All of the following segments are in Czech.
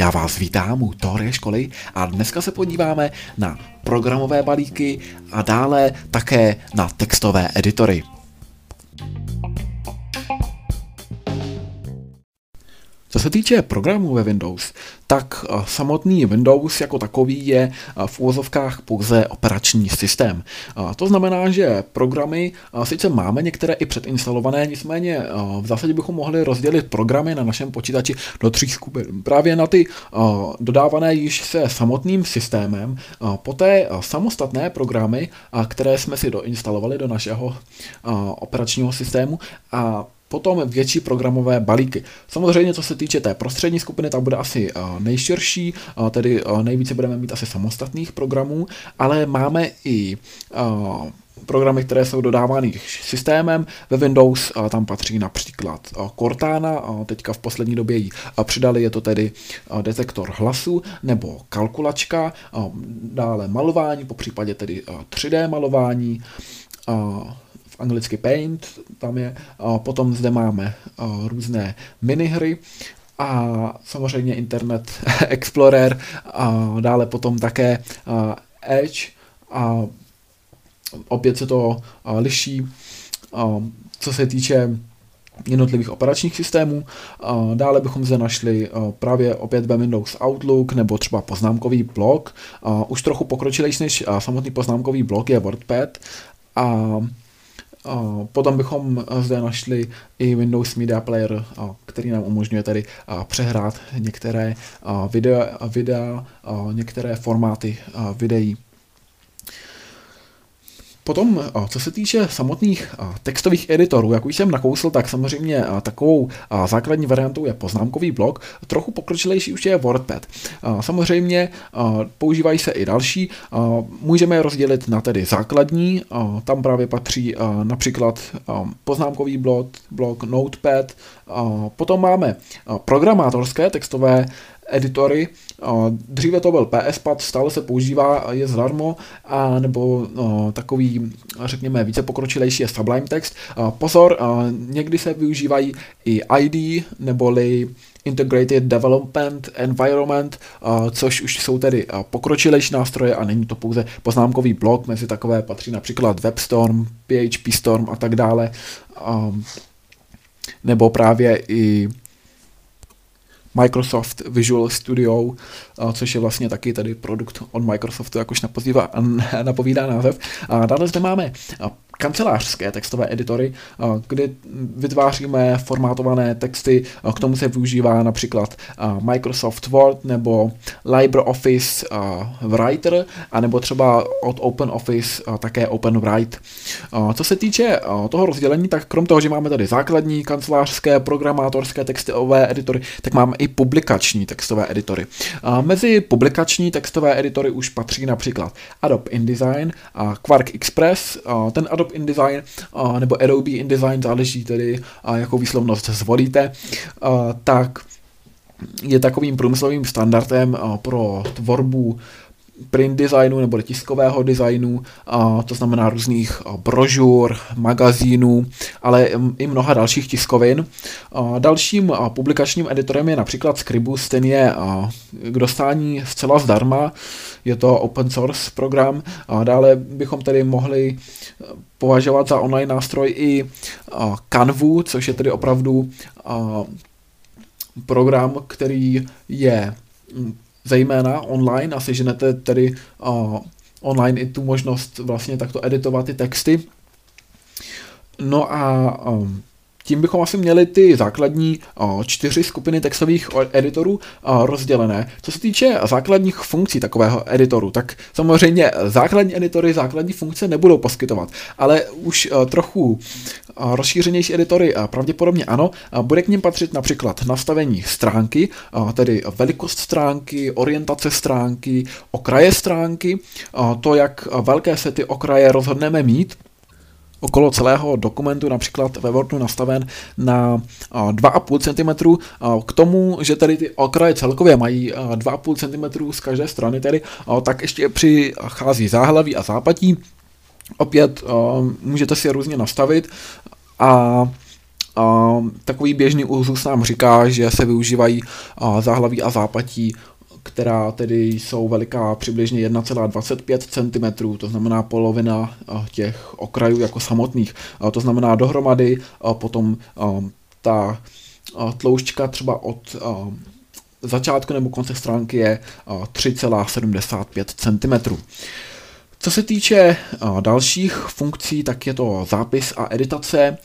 Já vás vítám u Teorie školy a dneska se podíváme na programové balíky a dále také na textové editory. Co se týče programů ve Windows, tak eh, samotný Windows jako takový je eh, v úvozovkách pouze operační systém. To znamená, že programy eh, sice máme některé i předinstalované, nicméně v zásadě bychom mohli rozdělit programy na našem počítači do tří skupin. Právě na ty dodávané již se samotným systémem, poté samostatné programy, které jsme si doinstalovali do našeho operačního systému a Potom větší programové balíky. Samozřejmě, co se týče té prostřední skupiny, ta bude asi nejširší, tedy nejvíce budeme mít asi samostatných programů, ale máme i programy, které jsou dodávány systémem. Ve Windows tam patří například Cortana, teďka v poslední době ji přidali, je to tedy detektor hlasu nebo kalkulačka, dále malování, po případě tedy 3D malování, anglicky Paint, tam je. Potom zde máme různé minihry a samozřejmě Internet Explorer a dále potom také Edge a opět se to liší, co se týče jednotlivých operačních systémů. Dále bychom zde našli právě opět ve Windows Outlook nebo třeba poznámkový blok. Už trochu pokročilejší než samotný poznámkový blok je WordPad. A Potom bychom zde našli i Windows Media Player, který nám umožňuje tady přehrát některé videa, videa některé formáty videí. Potom, co se týče samotných textových editorů, jak už jsem nakousl, tak samozřejmě takovou základní variantou je poznámkový blok, trochu pokročilejší už je WordPad. Samozřejmě používají se i další, můžeme je rozdělit na tedy základní, tam právě patří například poznámkový blok, blok Notepad, potom máme programátorské textové editory. Dříve to byl PSPad, stále se používá, je zdarmo, a nebo no, takový, řekněme, více pokročilejší je Sublime Text. Pozor, někdy se využívají i ID, neboli Integrated Development Environment, což už jsou tedy pokročilejší nástroje a není to pouze poznámkový blok, mezi takové patří například WebStorm, PHP Storm a tak dále, nebo právě i Microsoft Visual Studio, což je vlastně taky tady produkt od Microsoftu, jak už napovídá, napovídá název. A dále zde máme kancelářské textové editory, kde vytváříme formátované texty, k tomu se využívá například Microsoft Word nebo LibreOffice Writer, anebo třeba od OpenOffice také OpenWrite. Co se týče toho rozdělení, tak krom toho, že máme tady základní kancelářské programátorské textové editory, tak máme i publikační textové editory. Mezi publikační textové editory už patří například Adobe InDesign, Quark Express, ten Adobe InDesign nebo Adobe InDesign, záleží tedy, jakou výslovnost zvolíte, tak je takovým průmyslovým standardem pro tvorbu print designu nebo tiskového designu, a to znamená různých brožur, magazínů, ale i mnoha dalších tiskovin. A dalším publikačním editorem je například Scribus, ten je k dostání zcela zdarma, je to open source program. A dále bychom tedy mohli považovat za online nástroj i Canvu, což je tedy opravdu program, který je zejména online a seženete tedy uh, online i tu možnost vlastně takto editovat ty texty. No a um, tím bychom asi měli ty základní čtyři skupiny textových editorů rozdělené. Co se týče základních funkcí takového editoru, tak samozřejmě základní editory, základní funkce nebudou poskytovat, ale už trochu rozšířenější editory pravděpodobně ano. Bude k ním patřit například nastavení stránky, tedy velikost stránky, orientace stránky, okraje stránky, to, jak velké se ty okraje rozhodneme mít, okolo celého dokumentu, například ve Wordu nastaven na 2,5 cm. K tomu, že tady ty okraje celkově mají 2,5 cm z každé strany, tedy, tak ještě přichází záhlaví a zápatí. Opět můžete si je různě nastavit a takový běžný úzus nám říká, že se využívají záhlaví a zápatí která tedy jsou veliká přibližně 1,25 cm, to znamená polovina těch okrajů jako samotných. To znamená dohromady potom ta tloušťka třeba od začátku nebo konce stránky je 3,75 cm. Co se týče dalších funkcí, tak je to zápis a editace.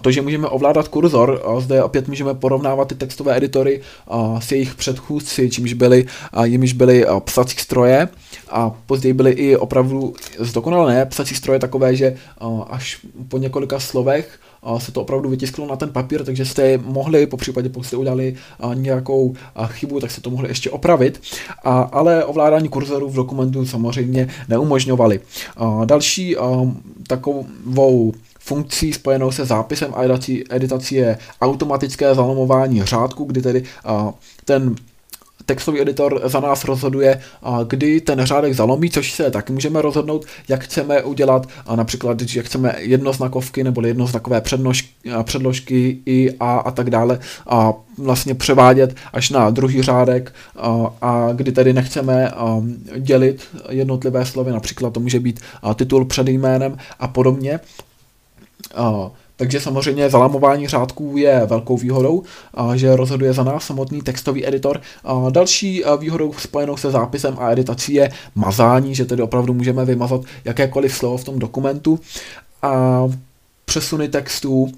To, že můžeme ovládat kurzor, zde opět můžeme porovnávat ty textové editory s jejich předchůdci, čímž byly, jimiž byly psací stroje a později byly i opravdu zdokonalené psací stroje takové, že až po několika slovech se to opravdu vytisklo na ten papír, takže jste mohli, po případě pokud jste udělali nějakou chybu, tak se to mohli ještě opravit, a, ale ovládání kurzoru v dokumentu samozřejmě neumožňovali. Další takovou funkcí spojenou se zápisem a editací je automatické zalomování řádku, kdy tedy ten textový editor za nás rozhoduje, kdy ten řádek zalomí, což se taky můžeme rozhodnout, jak chceme udělat, a například, že chceme jednoznakovky nebo jednoznakové přednožky, předložky i a a tak dále a vlastně převádět až na druhý řádek a, a kdy tedy nechceme a, dělit jednotlivé slovy, například to může být titul před jménem a podobně. A, takže samozřejmě zalamování řádků je velkou výhodou, že rozhoduje za nás samotný textový editor. Další výhodou spojenou se zápisem a editací je mazání, že tedy opravdu můžeme vymazat jakékoliv slovo v tom dokumentu. A přesuny textů,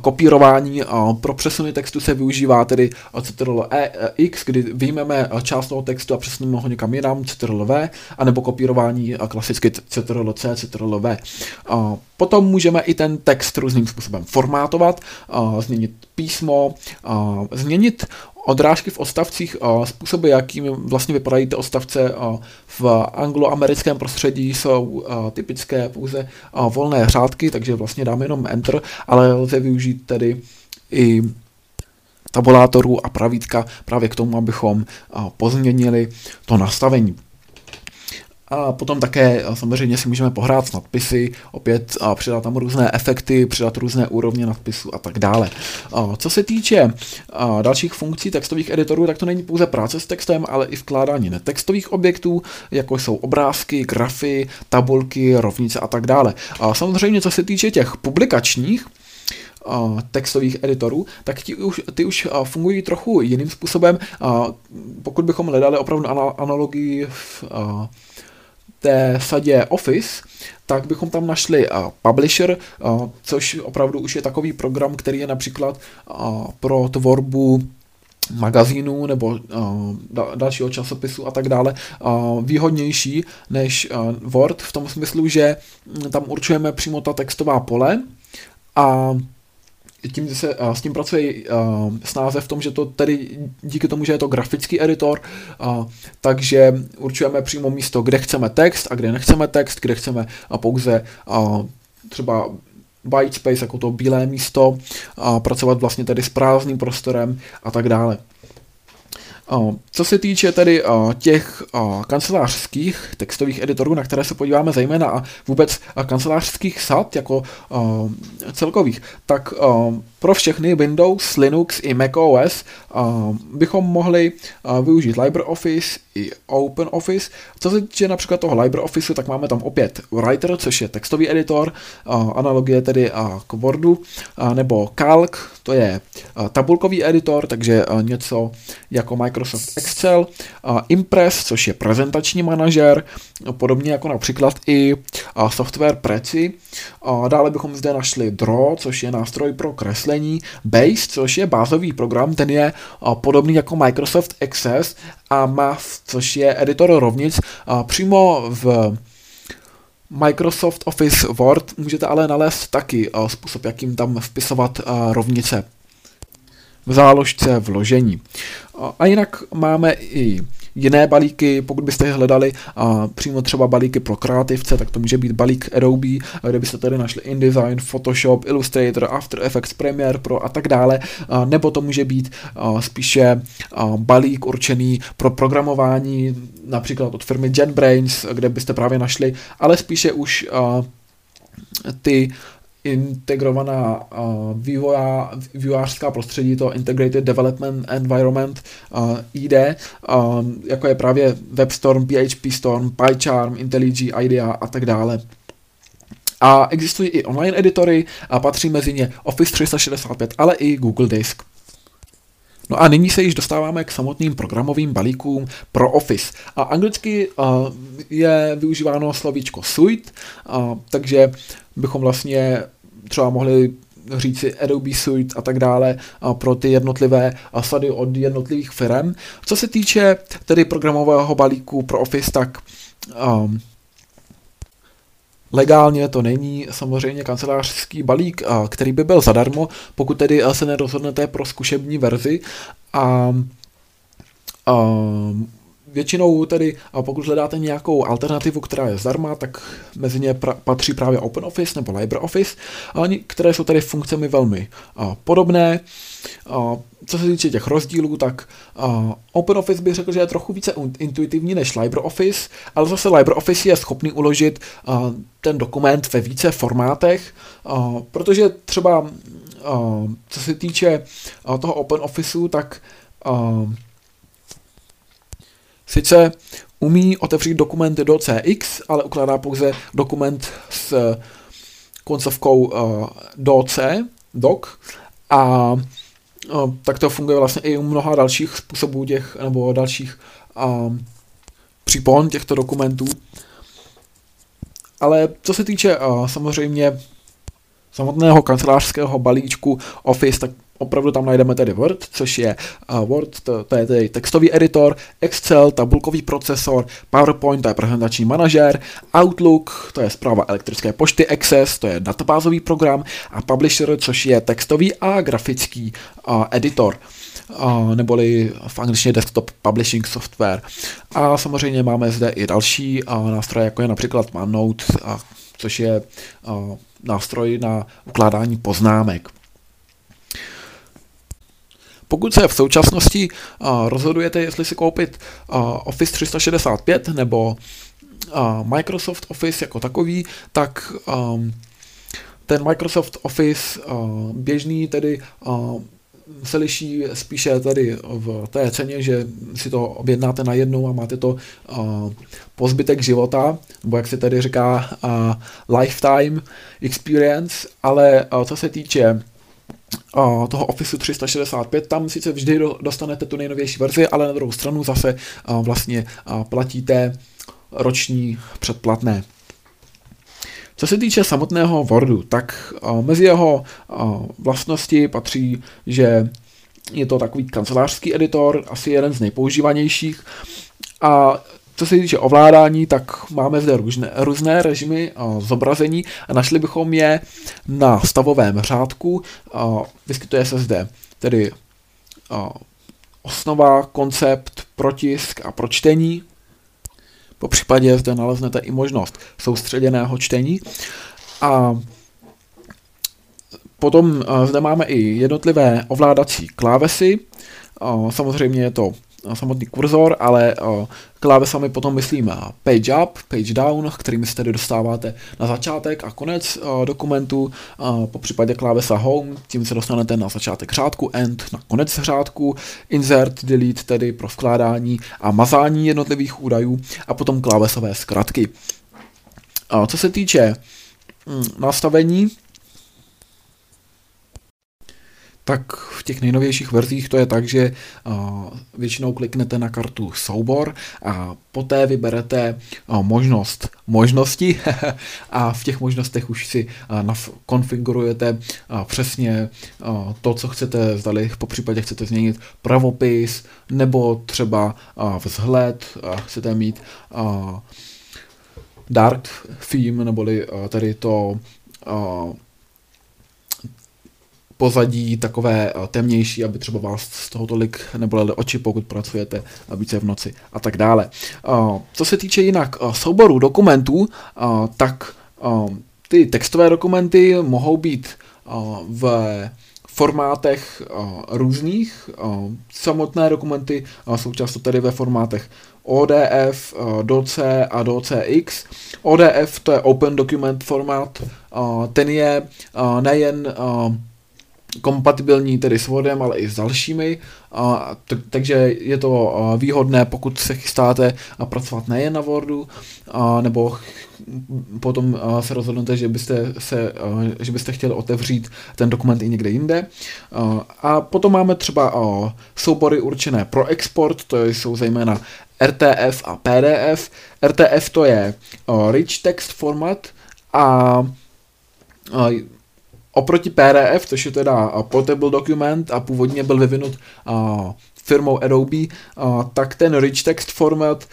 kopírování. Pro přesuny textu se využívá tedy Ctrl e, X, kdy vyjmeme část toho textu a přesuneme ho někam jinam, Ctrl V, anebo kopírování klasicky Ctrl C, Ctrl V. Potom můžeme i ten text různým způsobem formátovat, změnit písmo, změnit odrážky v odstavcích, způsoby, jakým vlastně vypadají ty odstavce v angloamerickém prostředí, jsou typické pouze volné řádky, takže vlastně dáme jenom Enter, ale lze využít tedy i tabulátorů a pravítka právě k tomu, abychom pozměnili to nastavení. A potom také samozřejmě si můžeme pohrát s nadpisy, opět a přidat tam různé efekty, přidat různé úrovně nadpisu a tak dále. A co se týče a dalších funkcí textových editorů, tak to není pouze práce s textem, ale i vkládání netextových objektů, jako jsou obrázky, grafy, tabulky, rovnice a tak dále. A samozřejmě, co se týče těch publikačních, textových editorů, tak ty už, ty už fungují trochu jiným způsobem. Pokud bychom hledali opravdu analogii v té sadě Office, tak bychom tam našli uh, Publisher, uh, což opravdu už je takový program, který je například uh, pro tvorbu magazínů nebo uh, dalšího časopisu a tak dále uh, výhodnější než uh, Word v tom smyslu, že tam určujeme přímo ta textová pole a tím se uh, s tím pracuje uh, snáze v tom, že to tedy díky tomu, že je to grafický editor, uh, takže určujeme přímo místo, kde chceme text a kde nechceme text, kde chceme uh, pouze uh, třeba white space jako to bílé místo, a pracovat vlastně tedy s prázdným prostorem a tak dále. Co se týče tedy těch kancelářských textových editorů, na které se podíváme zejména a vůbec kancelářských sad jako celkových, tak pro všechny Windows, Linux i macOS bychom mohli využít LibreOffice i OpenOffice. Co se týče například toho LibreOffice, tak máme tam opět Writer, což je textový editor, analogie tedy k Wordu, nebo Calc, to je tabulkový editor, takže něco jako Microsoft Excel, Impress, což je prezentační manažer, podobně jako například i software Prezi. Dále bychom zde našli Draw, což je nástroj pro kreslení, Base, což je bázový program, ten je podobný jako Microsoft Access a Math, což je editor rovnic přímo v Microsoft Office Word můžete ale nalézt taky způsob, jakým tam vpisovat rovnice v záložce vložení. A jinak máme i jiné balíky, pokud byste hledali a přímo třeba balíky pro kreativce, tak to může být balík Adobe, kde byste tady našli InDesign, Photoshop, Illustrator, After Effects, Premiere Pro a tak dále, a nebo to může být a, spíše a, balík určený pro programování, například od firmy JetBrains, kde byste právě našli, ale spíše už a, ty integrovaná vývojá, vývojářská prostředí, to Integrated Development Environment ID, jako je právě WebStorm, PHP Storm, PyCharm, IntelliJ IDEA a tak dále. A existují i online editory a patří mezi ně Office 365, ale i Google Disk. No a nyní se již dostáváme k samotným programovým balíkům pro Office. A anglicky uh, je využíváno slovíčko suite, uh, takže bychom vlastně třeba mohli říci Adobe Suite a tak dále a pro ty jednotlivé sady od jednotlivých firm. Co se týče tedy programového balíku pro Office, tak um, Legálně to není samozřejmě kancelářský balík, který by byl zadarmo, pokud tedy se nerozhodnete pro zkušební verzi. A, a většinou tedy, a pokud hledáte nějakou alternativu, která je zdarma, tak mezi ně pra, patří právě OpenOffice nebo LibreOffice, které jsou tedy funkcemi velmi a, podobné. A, co se týče těch rozdílů, tak a, OpenOffice bych řekl, že je trochu více intuitivní než LibreOffice, ale zase LibreOffice je schopný uložit a, ten dokument ve více formátech, a, protože třeba a, co se týče a, toho OpenOfficeu, tak a, Sice umí otevřít dokumenty do CX, ale ukládá pouze dokument s koncovkou uh, do C, doc, a uh, tak to funguje vlastně i u mnoha dalších způsobů těch, nebo dalších uh, přípon těchto dokumentů. Ale co se týče uh, samozřejmě samotného kancelářského balíčku Office, tak opravdu tam najdeme tedy Word, což je uh, Word, to, to je tedy textový editor, Excel, tabulkový procesor, PowerPoint, to je prezentační manažer, Outlook, to je zpráva elektrické pošty, Access, to je databázový program a Publisher, což je textový a grafický uh, editor. Uh, neboli v angličtině desktop publishing software. A samozřejmě máme zde i další uh, nástroje, jako je například OneNote, což je nástroj na ukládání poznámek. Pokud se v současnosti rozhodujete, jestli si koupit Office 365 nebo Microsoft Office jako takový, tak ten Microsoft Office běžný tedy se liší spíše tady v té ceně, že si to objednáte na jednou a máte to po zbytek života, nebo jak se tady říká lifetime experience, ale co se týče toho Office 365, tam sice vždy dostanete tu nejnovější verzi, ale na druhou stranu zase vlastně platíte roční předplatné. Co se týče samotného Wordu, tak mezi jeho vlastnosti patří, že je to takový kancelářský editor, asi jeden z nejpoužívanějších. A co se týče ovládání, tak máme zde různé, různé režimy uh, zobrazení a našli bychom je na stavovém řádku. Uh, vyskytuje se zde tedy uh, osnova, koncept, protisk a pročtení. Po případě zde naleznete i možnost soustředěného čtení. A potom zde máme i jednotlivé ovládací klávesy. Samozřejmě je to samotný kurzor, ale klávesami potom myslím page up, page down, kterými se tedy dostáváte na začátek a konec dokumentu, po případě klávesa home, tím se dostanete na začátek řádku, end na konec řádku, insert, delete tedy pro vkládání a mazání jednotlivých údajů a potom klávesové zkratky. Co se týče mm, nastavení, tak v těch nejnovějších verzích to je tak, že většinou kliknete na kartu soubor a poté vyberete možnost možnosti a v těch možnostech už si konfigurujete přesně to, co chcete, zdali po případě chcete změnit pravopis nebo třeba vzhled, chcete mít dark theme, neboli tady to pozadí takové eh, temnější, aby třeba vás z toho tolik nebolely oči, pokud pracujete více v noci a tak dále. Eh, co se týče jinak eh, souboru dokumentů, tak ty textové dokumenty mohou být v formátech různých. Samotné dokumenty jsou často tedy ve formátech ODF, DOC a DOCX. ODF to je Open Document Format, ten je nejen kompatibilní tedy s Wordem, ale i s dalšími, a, t- takže je to a, výhodné, pokud se chystáte a pracovat nejen na Wordu, a, nebo ch- potom a, se rozhodnete, že byste, se, a, že byste chtěli otevřít ten dokument i někde jinde. A, a potom máme třeba a, soubory určené pro export, to jsou zejména RTF a PDF. RTF to je a, Rich Text Format a, a Oproti PDF, což je teda portable document a původně byl vyvinut firmou Adobe, tak ten rich text format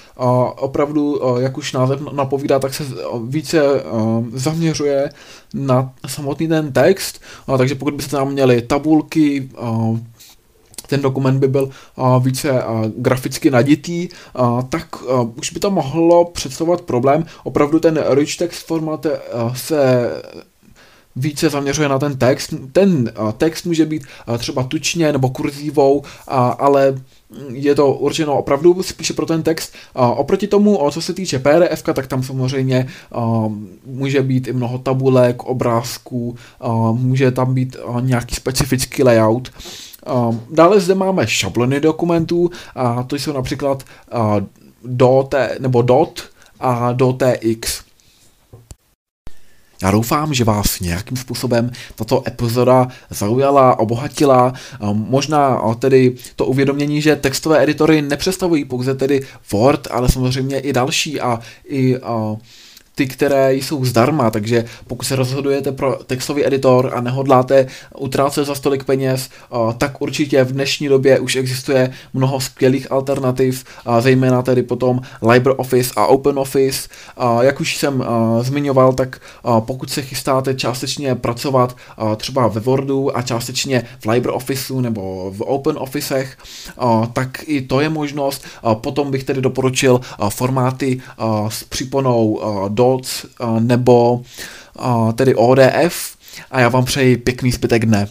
opravdu, jak už název napovídá, tak se více zaměřuje na samotný ten text, takže pokud byste tam měli tabulky, ten dokument by byl uh, více uh, graficky naditý, uh, tak uh, už by to mohlo představovat problém. Opravdu ten rich text format uh, se více zaměřuje na ten text. Ten text může být třeba tučně nebo kurzívou, ale je to určeno opravdu spíše pro ten text. Oproti tomu, co se týče PDF, tak tam samozřejmě může být i mnoho tabulek, obrázků, může tam být nějaký specifický layout. Dále zde máme šablony dokumentů, a to jsou například dot nebo dot a .tx. Já doufám, že vás nějakým způsobem tato epizoda zaujala, obohatila. Možná tedy to uvědomění, že textové editory nepředstavují pouze tedy Word, ale samozřejmě i další a i ty, které jsou zdarma, takže pokud se rozhodujete pro textový editor a nehodláte utrácet za stolik peněz, tak určitě v dnešní době už existuje mnoho skvělých alternativ, zejména tedy potom LibreOffice a OpenOffice. Jak už jsem zmiňoval, tak pokud se chystáte částečně pracovat třeba ve Wordu a částečně v LibreOfficeu nebo v OpenOfficech, tak i to je možnost. Potom bych tedy doporučil formáty s příponou do DOC nebo tedy ODF a já vám přeji pěkný zbytek dne.